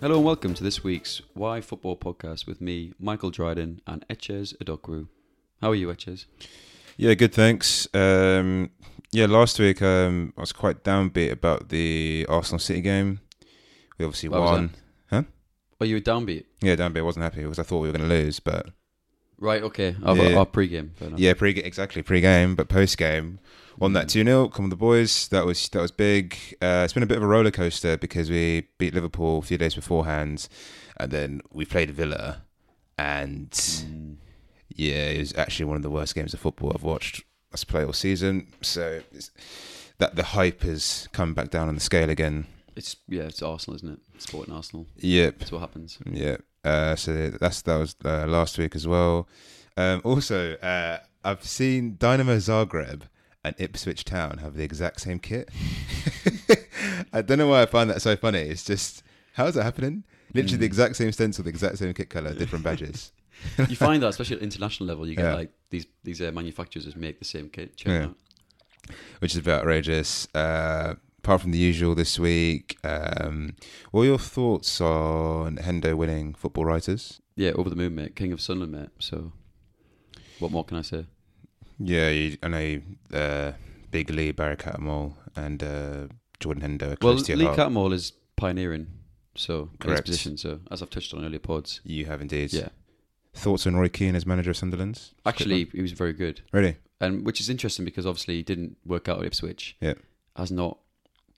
Hello and welcome to this week's Why Football podcast with me, Michael Dryden, and Etches Adokru. How are you, Etches? Yeah, good. Thanks. Um, yeah, last week um, I was quite downbeat about the Arsenal City game. We obviously What won. Huh? Are you a downbeat? Yeah, downbeat. I wasn't happy because I thought we were going to lose, but Right, okay. Our, Yeah. our pre-game. yeah, pre exactly pre-game, but post-game won Mm. that two 0 Come on, the boys. That was that was big. Uh, it's been a bit of a roller coaster because we beat Liverpool a few days beforehand, and then we played Villa, and Mm. yeah, it was actually one of the worst games of football I've watched us play all season. So it's, that the hype has come back down on the scale again. It's yeah, it's Arsenal, isn't it? Sporting Arsenal. Yep, That's what happens. yeah. Uh, so that's that was uh, last week as well. Um, also, uh, I've seen Dynamo Zagreb and Ipswich Town have the exact same kit. I don't know why I find that so funny. It's just how is that happening? Literally the Mm. exact same stencil, the exact same kit color, different badges. You find that, especially at international level, you get Yeah. like these these uh, manufacturers just make the same kit. Check Yeah. which is a bit outrageous. Uh, apart from the usual this week, um, what are your thoughts on Hendo winning Football Writers? Yeah, over the moon, mate. King of Sunderland, mate. So, what more can I say? Yeah, you, I know uh, Big Lee, Barry Cattermole, and uh, Jordan Hendo are Well, Lee. Cattermole is pioneering, so in his Correct. position. So, as I've touched on earlier pods, you have indeed. yeah, Thoughts on Roy Keane as manager of Sunderland? actually, he was very good. Really? and which is interesting because obviously he didn't work out at Ipswich. Yeah. Has not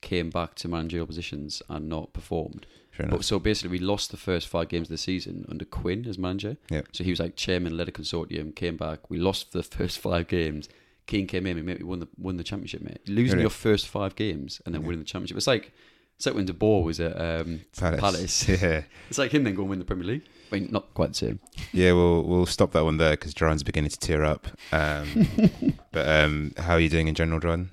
came back to managerial positions and not performed. But so basically, we lost the first five games of the season under Quinn as manager. Yeah. So he was like chairman, led a consortium, came back. We lost the first five games. Keane came in, and mate, we won the won the championship, mate. Losing Really? your first five games and then Yeah. winning the championship. It's like it's like when De Boer was at um, Palace. Palace. yeah. it's like him then going win the Premier League. I mean, not quite the same. Yeah, we'll we'll stop that one there because Duran's beginning to tear up. Um, but um, how are you doing in general, Duran?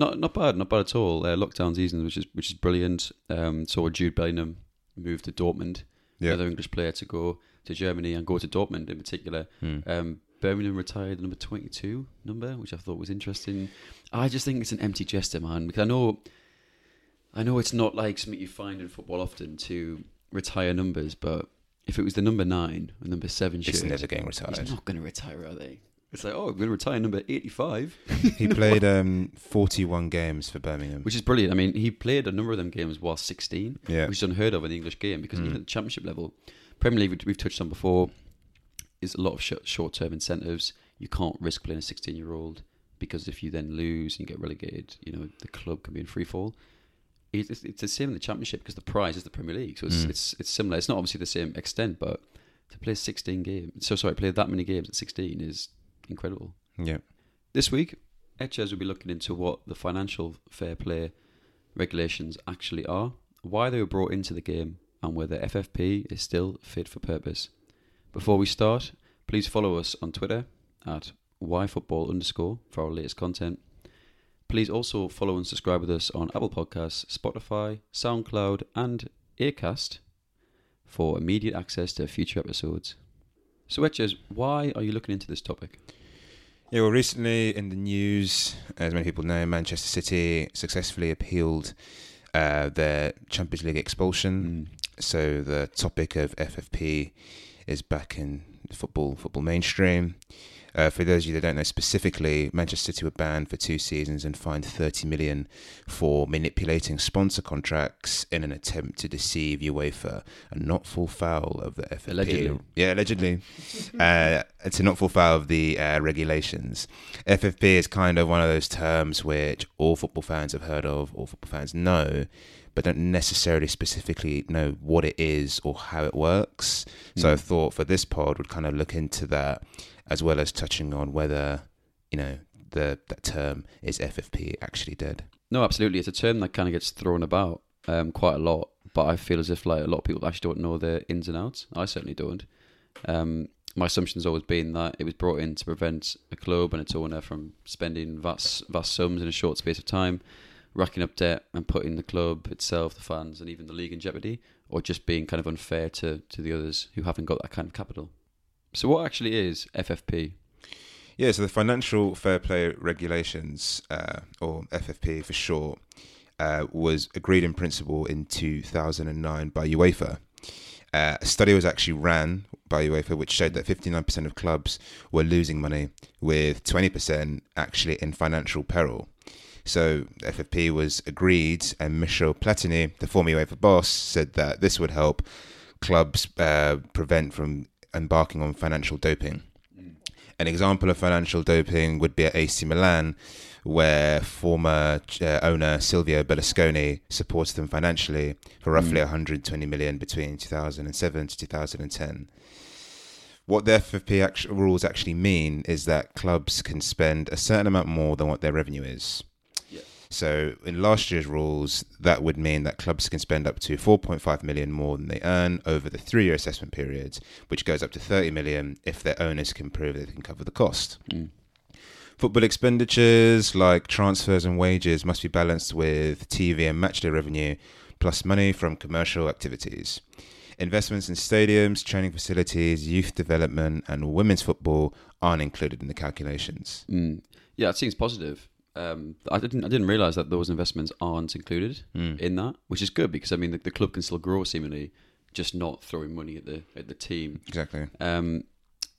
Not not bad, not bad at all. Uh, lockdown season, which is which is brilliant. Um, saw Jude Bellingham move to Dortmund, Yeah. another English player to go to Germany and go to Dortmund in particular. Hmm. Um, Birmingham retired the number twenty two number, which I thought was interesting. I just think it's an empty gesture, man, because I know, I know it's not like something you find in football often to retire numbers, but if it was the number nine or number seven It's shirt, never getting he's retired. not going to retire, are they? It's like, oh, to retire number eighty five. he played um, 41 games for Birmingham. which is brilliant. I mean, he played a number of them games while 16, yeah. which is unheard of in the English game because Mm. even at the championship level, Premier League, we've touched on before, is a lot of sh- short-term incentives. You can't risk playing a 16-year-old because if you then lose and you get relegated, you know the club can be in free fall. It's, it's- it's the same in the championship because the prize is the Premier League, so it's, Mm. it's it's similar. It's not obviously the same extent, but to play 16 games, so sorry, play that many games at 16 is incredible. yeah. This week, Etches will be looking into what the financial fair play regulations actually are, why they were brought into the game, and whether FFP is still fit for purpose. Before we start, please follow us on Twitter at yfootball underscore for our latest content. Please also follow and subscribe with us on Apple Podcasts, Spotify, SoundCloud, and Acast for immediate access to future episodes. So, Etches, why are you looking into this topic? Yeah, well, recently in the news, as many people know, Manchester City successfully appealed uh, their Champions League expulsion. So the topic of FFP is back in football, football mainstream. Uh, for those of you that don't know specifically, Manchester City were banned for two seasons and fined 30 million for manipulating sponsor contracts in an attempt to deceive UEFA and not fall foul of the FFP. Allegedly. Yeah, allegedly. uh, to not fall foul of the uh, regulations. FFP is kind of one of those terms which all football fans have heard of, all football fans know, but don't necessarily specifically know what it is or how it works. So I Mm. thought for this pod would kind of look into that as well as touching on whether, you know, the that term is FFP actually dead. No, absolutely. It's a term that kind of gets thrown about um, quite a lot, but I feel as if like a lot of people actually don't know the ins and outs. I certainly don't. Um, my assumption's always been that it was brought in to prevent a club and its owner from spending vast vast sums in a short space of time, racking up debt and putting the club itself, the fans, and even the league in jeopardy, or just being kind of unfair to to the others who haven't got that kind of capital. So, what actually is FFP? Yeah, so the Financial Fair Play Regulations, uh, or FFP for short, uh, was agreed in principle in 2009 by UEFA. Uh, a study was actually ran by UEFA which showed that 59% of clubs were losing money, with 20% actually in financial peril. So FFP was agreed, and Michel Platini, the former UEFA boss, said that this would help clubs uh, prevent from embarking on financial doping. An example of financial doping would be at AC Milan, where former uh, owner Silvio Berlusconi supported them financially for roughly 120 million between 2007 to 2010. What the FFP actu- rules actually mean is that clubs can spend a certain amount more than what their revenue is. So in last year's rules, that would mean that clubs can spend up to 4.5 million more than they earn over the three-year assessment period, which goes up to 30 million if their owners can prove they can cover the cost. Mm. Football expenditures like transfers and wages must be balanced with TV and matchday revenue, plus money from commercial activities. Investments in stadiums, training facilities, youth development, and women's football aren't included in the calculations. Mm. Yeah, it seems positive. Um, I didn't I didn't realize that those investments aren't included Mm. in that, which is good because I mean the, the club can still grow seemingly, just not throwing money at the at the team. Exactly. Um,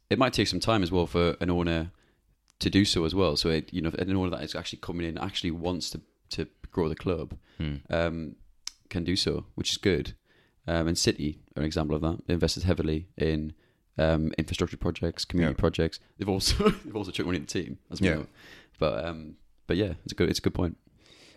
it might take some time as well for an owner to do so as well. So it, you know, an owner that is actually coming in actually wants to to grow the club Hmm. um, can do so, which is good. Um, and City are an example of that. They invested heavily in um, infrastructure projects, community Yeah. projects. They've also they've also took money at the team, as well. Yeah. But um, but yeah, it's a good it's a good point.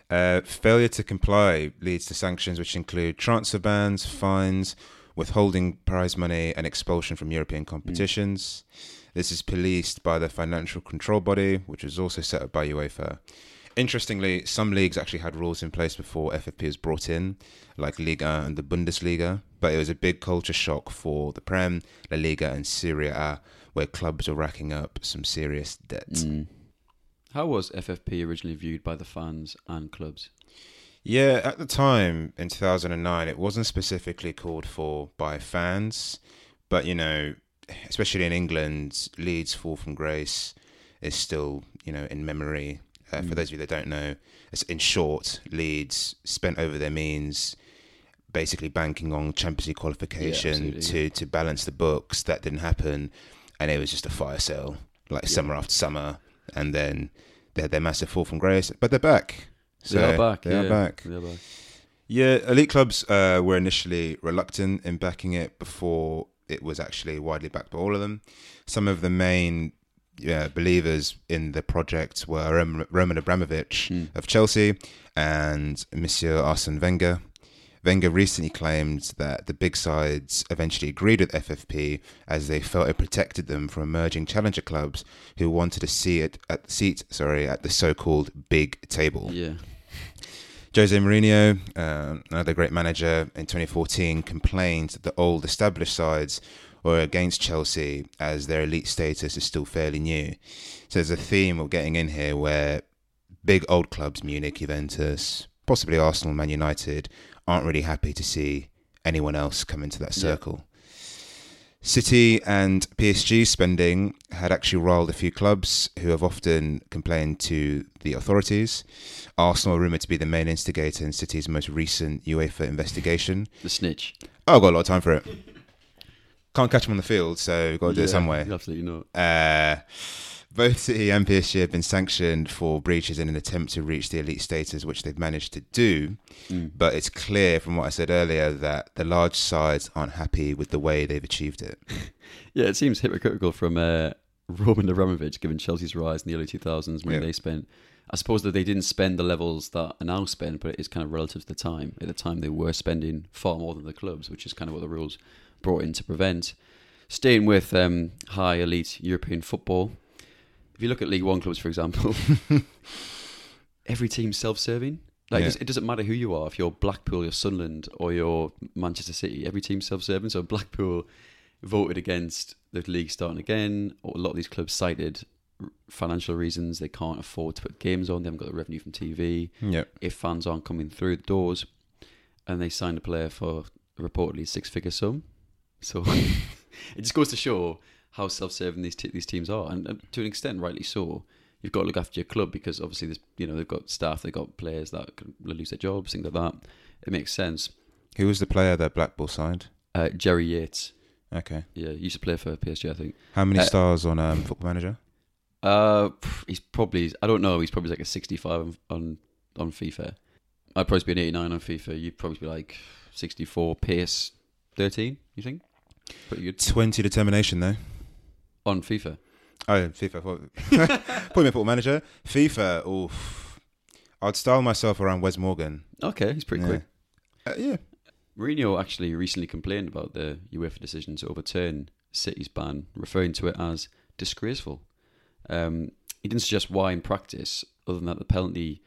Uh, failure to comply leads to sanctions which include transfer bans, fines, withholding prize money, and expulsion from European competitions. This is policed by the Financial Control Body, which was also set up by UEFA. Interestingly, some leagues actually had rules in place before FFP was brought in, like Liga and the Bundesliga, but it was a big culture shock for the Prem, La Liga, and Serie A, where clubs were racking up some serious debt. Mm. How was FFP originally viewed by the fans and clubs? Yeah, at the time in 2009, it wasn't specifically called for by fans, but you know, especially in England, Leeds' fall from grace is still, you know, in memory. Uh, For Mm. those of you that don't know, it's in short, Leeds spent over their means, basically banking on Champions League qualification absolutely, to to balance the books. That didn't happen, and it was just a fire sale, like Yeah. summer after summer, and then they had their massive fall from grace, but they're back. they are back. They yeah, are back. They are back. Yeah, elite clubs uh, were initially reluctant in backing it before it was actually widely backed by all of them. Some of the main yeah, believers in the project were Roman Abramovich Mm. of Chelsea and Monsieur Arsene Wenger. Wenger recently claimed that the big sides eventually agreed with FFP as they felt it protected them from emerging challenger clubs who wanted a seat at seat sorry at the so-called big table. Yeah. Jose Mourinho, uh, another great manager in 2014, complained that the old established sides were against Chelsea as their elite status is still fairly new. So there's a theme of getting in here where big old clubs, Munich, Juventus, possibly Arsenal, Man United, aren't really happy to see anyone else come into that Yeah. circle. City and PSG spending had actually riled a few clubs who have often complained to the authorities. Arsenal are rumoured to be the main instigator in City's most recent UEFA investigation. The snitch. Oh, I've got a lot of time for it. Can't catch them on the field, so we've got to do it Yeah, some way. Absolutely not. Uh, both City and PSG have been sanctioned for breaches in an attempt to reach the elite status, which they've managed to do. Mm. But it's clear from what I said earlier that the large sides aren't happy with the way they've achieved it. Yeah, it seems hypocritical from uh, Roman Abramovich, given Chelsea's rise in the early 2000s when Yeah. they spent. I suppose that they didn't spend the levels that are now spent, but it's kind of relative to the time. At the time, they were spending far more than the clubs, which is kind of what the rules brought in to prevent. Staying with um, high elite European football, if you look at League One clubs, for example, every team's self-serving. Like Yeah. it, does, it doesn't matter who you are, if you're Blackpool, you're Sunderland, or you're Manchester City. Every team's self-serving. So Blackpool voted against the league starting again. Or a lot of these clubs cited financial reasons. They can't afford to put games on. They haven't got the revenue from TV. Yep. If fans aren't coming through the doors, and they signed a player for reportedly six-figure sum. So it just goes to show how self-serving these t- these teams are, and, and to an extent, rightly so. you've got to look after your club because obviously there's you know they've got staff, they've got players that can lose their jobs, things like that. It makes sense. Who was the player that Blackpool signed? Uh, Jerry Yates, Okay. yeah, he used to play for PSG, I think. How many Uh, stars on um, Football Manager? Uh, he's probably I don't know. He's probably like a 65 on on, on FIFA. I'd probably be an 89 on FIFA. You'd probably be like 64 pace 13. You think? Pretty good 20 determination, though. On FIFA. Oh, FIFA. Put me in Football Manager. FIFA, oof. I'd style myself around Wes Morgan. Okay, he's pretty Yeah. quick. Uh, yeah. Mourinho actually recently complained about the UEFA decision to overturn City's ban, referring to it as disgraceful. Um, he didn't suggest why in practice, other than that the penalty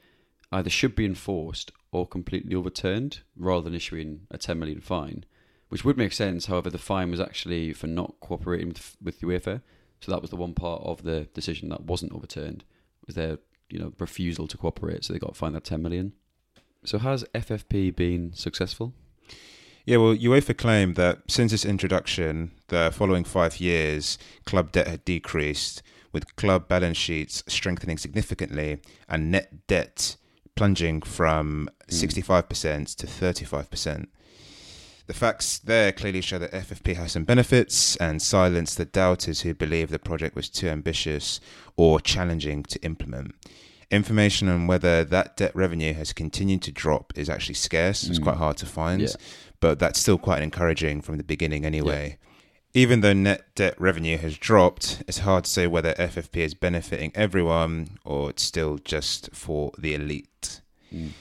either should be enforced or completely overturned, rather than issuing a 10 million fine, which would make sense. However, the fine was actually for not cooperating with, with UEFA, so that was the one part of the decision that wasn't overturned was their you know refusal to cooperate. So they got fined that 10 million. So has FFP been successful? Yeah, well, UEFA claimed that since its introduction, the following five years, club debt had decreased, with club balance sheets strengthening significantly and net debt plunging from hmm. 65% to 35%. The facts there clearly show that FFP has some benefits and silence the doubters who believe the project was too ambitious or challenging to implement. Information on whether that debt revenue has continued to drop is actually scarce. It's Mm. quite hard to find, Yeah. but that's still quite encouraging from the beginning anyway. Even though net debt revenue has dropped, it's hard to say whether FFP is benefiting everyone or it's still just for the elite. Mm.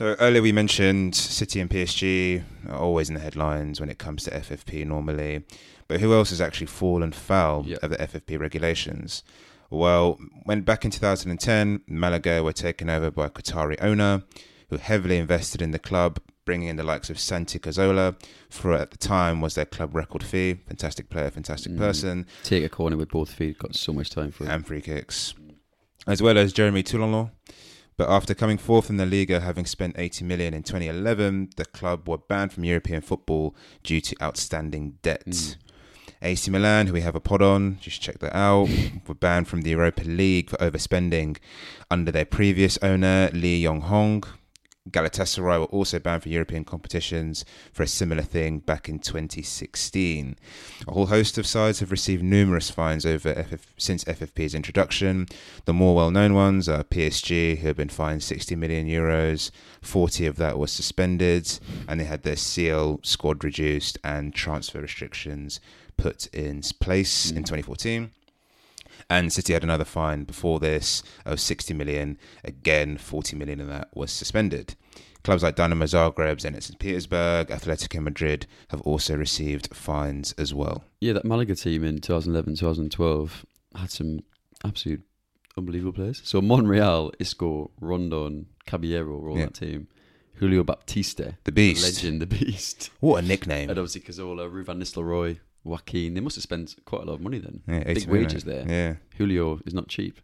So earlier we mentioned City and PSG are always in the headlines when it comes to FFP normally, but who else has actually fallen foul Yeah. of the FFP regulations? Well, when back in 2010, Malaga were taken over by a Qatari owner who heavily invested in the club, bringing in the likes of Santi Cazorla for at the time was their club record fee. Fantastic player, fantastic Mm. person, Take a corner with both feet. Got so much time for it. and free kicks, as well as Jeremy Toulalan. But after coming fourth in the Liga, having spent 80 million in 2011, the club were banned from European football due to outstanding debt. Mm. AC Milan, who we have a pod on, just check that out, were banned from the Europa League for overspending under their previous owner, Li Yonghong. Galatasaray were also banned from European competitions for a similar thing back in 2016. A whole host of sides have received numerous fines over FF, since FFP's introduction. The more well-known ones are PSG, who have been fined 60 million euros. 40 of that was suspended, and they had their CL squad reduced and transfer restrictions put in place in Mm. 2014. And City had another fine before this of 60 million. Again, 40 million of that was suspended. Clubs like Dynamo Zagreb, Zenit St. Petersburg, Atletico Madrid have also received fines as well. Yeah, that Malaga team in 2011, 2012 had some absolute unbelievable players. So Monreal, Isco, Rondon, Caballero were all Yeah. that team. Julio Baptiste, The Beast. legend, the beast. What a nickname. And obviously Cazorla, Ruud van Nistelrooy, Joaquin. They must have spent quite a lot of money then. Yeah, Big 80 million. wages there. Yeah. Julio is not cheap.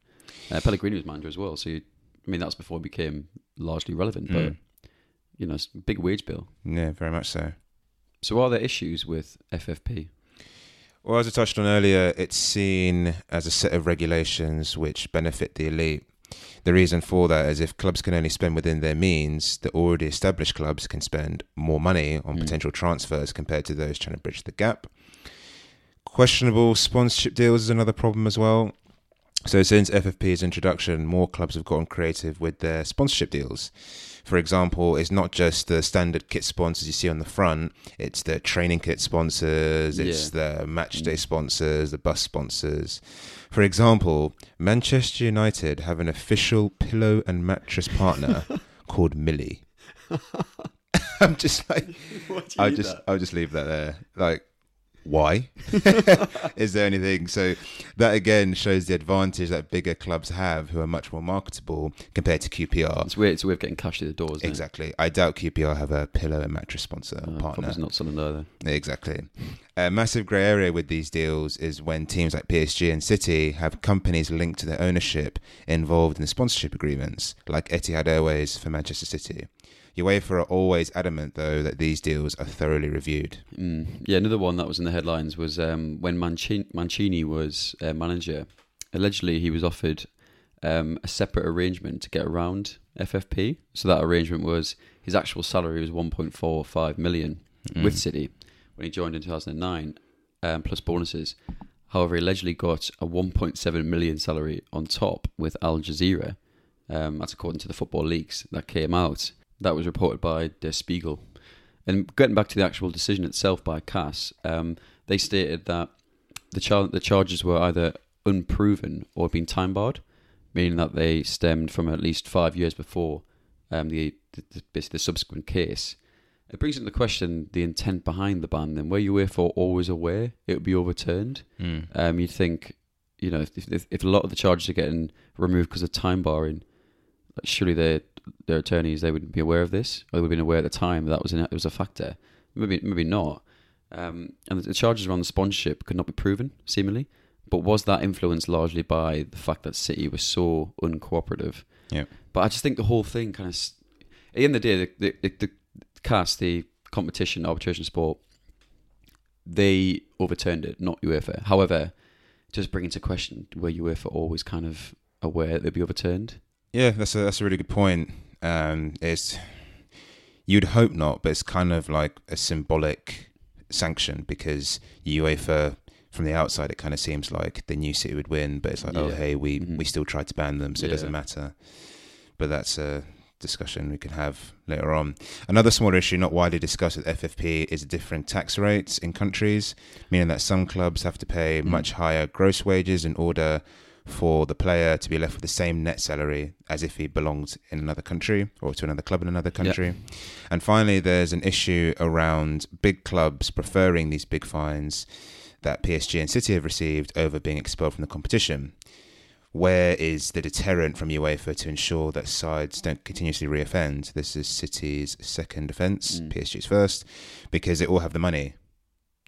Uh, Pellegrini was manager as well. So, you, I mean, that's before it became largely relevant. But, Mm. You know, it's a big wage bill. Yeah, very much so. So, are there issues with FFP? Well, as I touched on earlier, it's seen as a set of regulations which benefit the elite. The reason for that is if clubs can only spend within their means, the already established clubs can spend more money on Mm. potential transfers compared to those trying to bridge the gap. Questionable sponsorship deals is another problem as well. So, since FFP's introduction, more clubs have gotten creative with their sponsorship deals. For example, it's not just the standard kit sponsors you see on the front, it's the training kit sponsors, it's the match day sponsors, the bus sponsors. For example, Manchester United have an official pillow and mattress partner called Millie. I'm just like, I just, I'll just leave that there. Like, why? Is there anything? So that again shows the advantage that bigger clubs have, who are much more marketable compared to QPR. It's weird. It's a way of getting cash through the doors. isn't it? Exactly. I doubt QPR have a pillow and mattress sponsor Uh, partner. Probably not something either. Exactly. A massive grey area with these deals is when teams like PSG and City have companies linked to their ownership involved in the sponsorship agreements, like Etihad Airways for Manchester City. UEFA are always adamant, though, that these deals are thoroughly reviewed. Mm. Yeah, another one that was in the headlines was um, when Mancini, Mancini was uh, manager. Allegedly, he was offered um, a separate arrangement to get around FFP. So that arrangement was his actual salary was 1.45 million Mm. with City when he joined in 2009, um, plus bonuses. However, he allegedly got a 1.7 million salary on top with Al Jazira. Um, that's according to the football leaks that came out. That was reported by Der Spiegel. And getting back to the actual decision itself by CAS, um, they stated that the char- the charges were either unproven or been time barred, meaning that they stemmed from at least five years before um, the, the, the the subsequent case. It brings into question the intent behind the ban. Then, were UEFA always aware it would be overturned? Mm. Um, you'd think, you know, if, if if a lot of the charges are getting removed because of time barring, like surely their their attorneys they wouldn't be aware of this, or they would have been aware at the time that was an, it was a factor. Maybe maybe not. Um, and the charges around the sponsorship could not be proven, seemingly. But was that influenced largely by the fact that City was so uncooperative? Yeah. But I just think the whole thing kind of, at the end of the day, the the, the, the CAS, the competition arbitration sport, they overturned it, not UEFA. However, just bring into question were UEFA always kind of aware they'd be overturned? Yeah, that's a that's a really good point. Um, it's you'd hope not, but it's kind of like a symbolic sanction because UEFA, from the outside, it kind of seems like the new City would win, but it's like, oh hey, we Mhm. we still tried to ban them, so it doesn't matter. But that's a discussion we can have later on. Another small issue not widely discussed with FFP is different tax rates in countries, meaning that some clubs have to pay Mm. much higher gross wages in order for the player to be left with the same net salary as if he belonged in another country or to another club in another country. And finally, there's an issue around big clubs preferring these big fines that PSG and City have received over being expelled from the competition. Where is the deterrent from UEFA to ensure that sides don't continuously reoffend? This is City's second offence, Mm. PSG's first, because they all have the money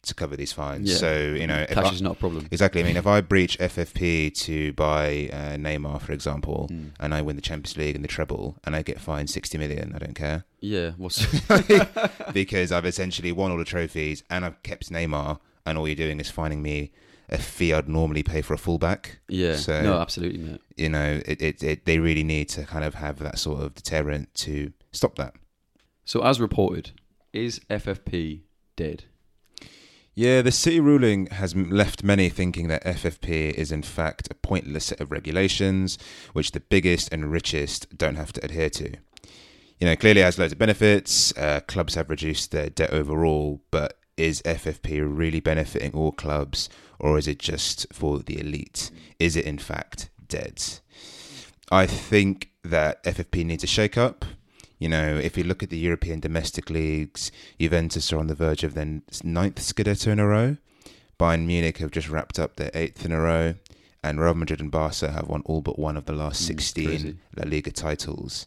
to cover these fines. Yeah. So, you know, Cash I- is not a problem. Exactly. I mean, if I breach FFP to buy uh, Neymar, for example, Mm. and I win the Champions League and the treble, and I get fined sixty million, I don't care Yeah, what's because I've essentially won all the trophies and I've kept Neymar, and all you're doing is finding me a fee I'd normally pay for a fullback. yeah, So- no, absolutely, mate. You know, it, it, it they really need to kind of have that sort of deterrent to stop that. So, as reported, is FFP dead? Yeah, the city ruling has left many thinking that FFP is in fact a pointless set of regulations, which the biggest and richest don't have to adhere to. You know, clearly has loads of benefits. Uh, clubs have reduced their debt overall, but is FFP really benefiting all clubs, or is it just for the elite? Is it in fact dead? I think that FFP needs a shake up. You know, if you look at the European domestic leagues, Juventus are on the verge of their ninth Scudetto in a row. Bayern Munich have just wrapped up their eighth in a row. And Real Madrid and Barca have won all but one of the last Mm, 16 crazy. La Liga titles.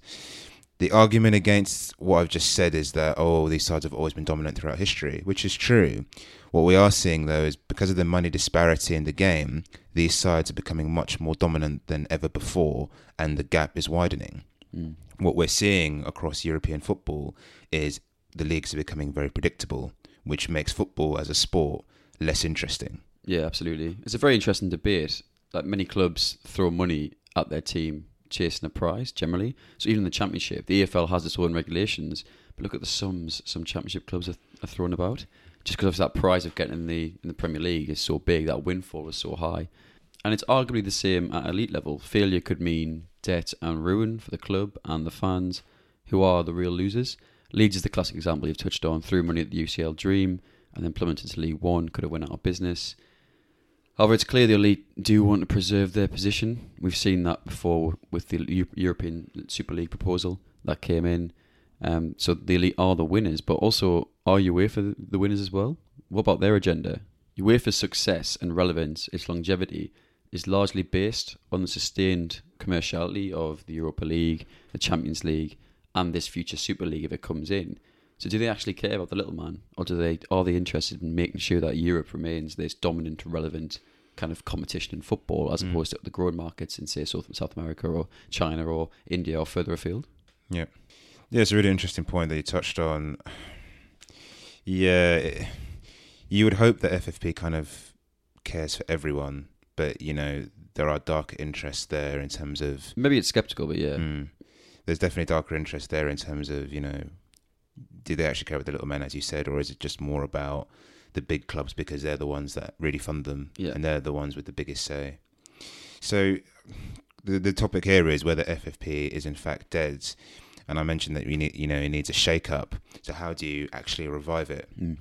The argument against what I've just said is that, oh, these sides have always been dominant throughout history, which is true. What we are seeing, though, is because of the money disparity in the game, these sides are becoming much more dominant than ever before, and the gap is widening Mm. What we're seeing across European football is the leagues are becoming very predictable, which makes football as a sport less interesting. Yeah, absolutely. It's a very interesting debate. Like many clubs throw money at their team chasing a prize generally. So even the championship, the EFL has its own regulations, but look at the sums some championship clubs are, are throwing about. Just because that prize of getting in the in the Premier League is so big, that windfall is so high, and it's arguably the same at elite level. Failure could mean debt and ruin for the club and the fans, who are the real losers. Leeds is the classic example you've touched on. Threw money at the UCL dream and then plummeted to League One. Could have went out of business. However, it's clear the elite do want to preserve their position. We've seen that before with the Eu- European Super League proposal that came in. Um, so the elite are the winners, but also are UEFA the winners as well? What about their agenda? UEFA's success and relevance, its longevity, is largely based on the sustained commerciality of the Europa League, the Champions League, and this future Super League if it comes in. So do they actually care about the little man, or do they are they interested in making sure that Europe remains this dominant, relevant kind of competition in football as Mm. opposed to the growing markets in say South South America or China or India or further afield? Yeah, yeah, it's a really interesting point that you touched on. Yeah, it- you would hope that FFP kind of cares for everyone, but you know there are darker interests there in terms of Maybe it's skeptical, but yeah. Mm. There's definitely darker interest there in terms of, you know, do they actually care about the little men, as you said, or is it just more about the big clubs because they're the ones that really fund them Yeah. and they're the ones with the biggest say? So the the topic here is whether FFP is in fact dead. And I mentioned that we need, you know, it needs a shake up. So how do you actually revive it? Mm.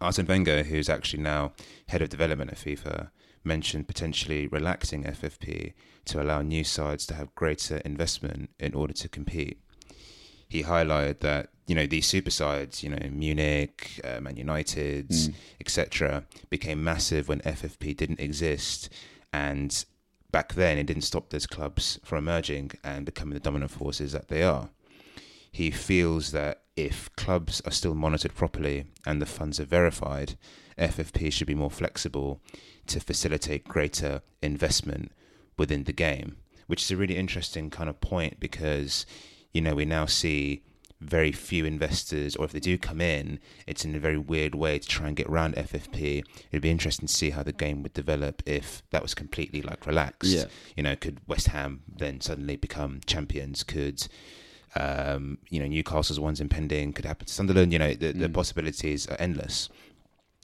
Arsene Wenger, who's actually now head of development at FIFA, mentioned potentially relaxing FFP to allow new sides to have greater investment in order to compete. He highlighted that you know these super sides, you know Munich, uh, Man United, Mm. etc., became massive when FFP didn't exist, and back then it didn't stop those clubs from emerging and becoming the dominant forces that they are. He feels that if clubs are still monitored properly and the funds are verified, FFP should be more flexible to facilitate greater investment within the game, which is a really interesting kind of point because, you know, we now see very few investors, or if they do come in, it's in a very weird way to try and get around FFP. It'd be interesting to see how the game would develop if that was completely like relaxed. Yeah. You know, could West Ham then suddenly become champions? Could um, you know Newcastle's one's impending? Could happen to Sunderland? You know, the, the Mm. possibilities are endless.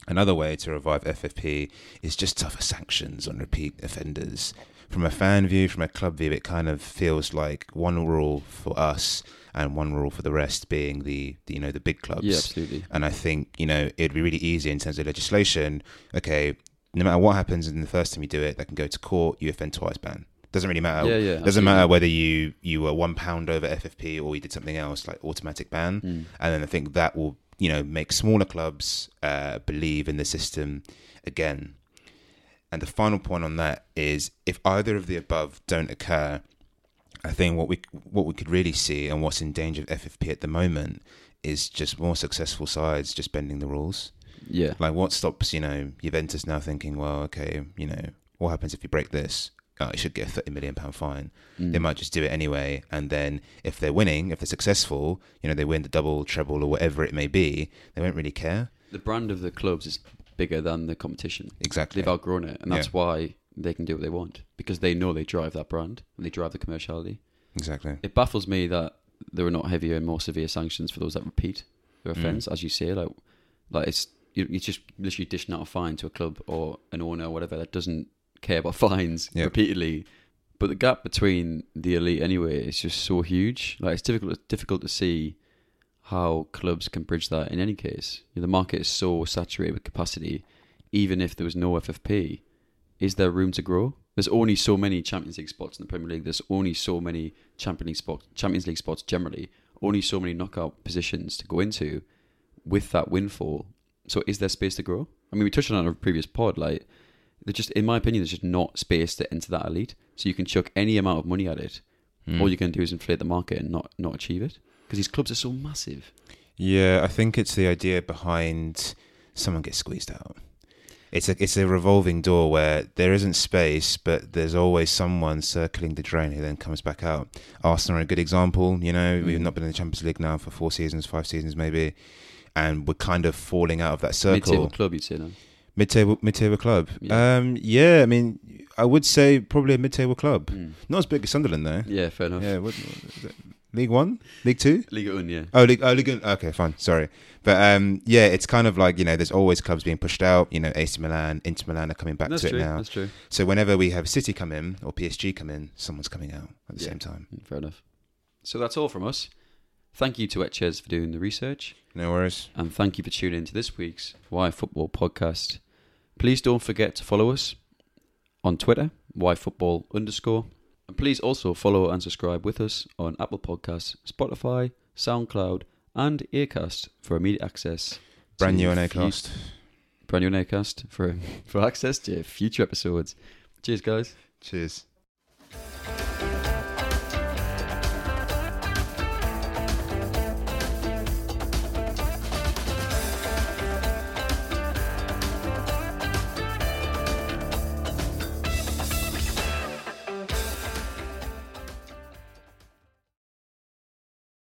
Another way to revive FFP is just tougher sanctions on repeat offenders. From a fan view, from a club view, it kind of feels like one rule for us and one rule for the rest, being the, the you know the big clubs. Yeah, absolutely. And I think, you know, it'd be really easy in terms of legislation. Okay, no matter what happens in the first time you do it, they can go to court, you offend twice ban. Doesn't really matter. Yeah, yeah. Doesn't absolutely. matter whether you, you were one pound over FFP or you did something else, like automatic ban. Mm. And then I think that will, you know, make smaller clubs uh, believe in the system again. And the final point on that is if either of the above don't occur, I think what we what we could really see and what's in danger of FFP at the moment is just more successful sides just bending the rules. Yeah. Like what stops, you know, Juventus now thinking, well, okay, you know, what happens if you break this? Oh, you should get a thirty million pound fine. Mm. They might just do it anyway, and then if they're winning, if they're successful, you know, they win the double, treble, or whatever it may be, they won't really care. The brand of the clubs is bigger than the competition. Exactly. They've outgrown it, and that's Yeah. why they can do what they want because they know they drive that brand and they drive the commerciality. Exactly. It baffles me that there are not heavier and more severe sanctions for those that repeat their Mm. offence, as you say. Like, like it's you, you're just literally dishing out a fine to a club or an owner or whatever that doesn't care about fines Yep. repeatedly. But the gap between the elite anyway is just so huge. Like it's difficult difficult to see how clubs can bridge that in any case. You know, the market is so saturated with capacity. Even if there was no FFP, is there room to grow? There's only so many Champions League spots in the Premier League. There's only so many Champions League spots, Champions League spots generally. Only so many knockout positions to go into with that windfall. So is there space to grow? I mean, we touched on it on a previous pod. Like, there's just, in my opinion, there's just not space to enter that elite. So you can chuck any amount of money at it. Mm. All you can do is inflate the market and not not achieve it because these clubs are so massive. Yeah, I think it's the idea behind someone gets squeezed out. It's a it's a revolving door where there isn't space, but there's always someone circling the drain who then comes back out. Arsenal are a good example. You know, we've Mm. not been in the Champions League now for four seasons, five seasons maybe, and we're kind of falling out of that circle. Mid-table club, you'd say now. Mid-table, mid-table club. Yeah. Um, yeah, I mean, I would say probably a mid-table club. Mm. Not as big as Sunderland though. Yeah, fair enough. Yeah, what? League One, League Two. League One. yeah. Oh, League, oh, League One. Okay, fine. Sorry, but um, yeah, it's kind of like you know, there's always clubs being pushed out. You know, AC Milan, Inter Milan are coming back That's to true. it now. That's true. So whenever we have City come in or PSG come in, someone's coming out at the Yeah. same time. Mm, Fair enough. So that's all from us. Thank you to Etches for doing the research, No worries. and thank you for tuning into this week's Why Football podcast. Please don't forget to follow us on Twitter, yfootball underscore, and please also follow and subscribe with us on Apple Podcasts, Spotify, SoundCloud, and Acast for immediate access. Brand new on Acast. Brand new on Acast for for access to future episodes. Cheers, guys. Cheers.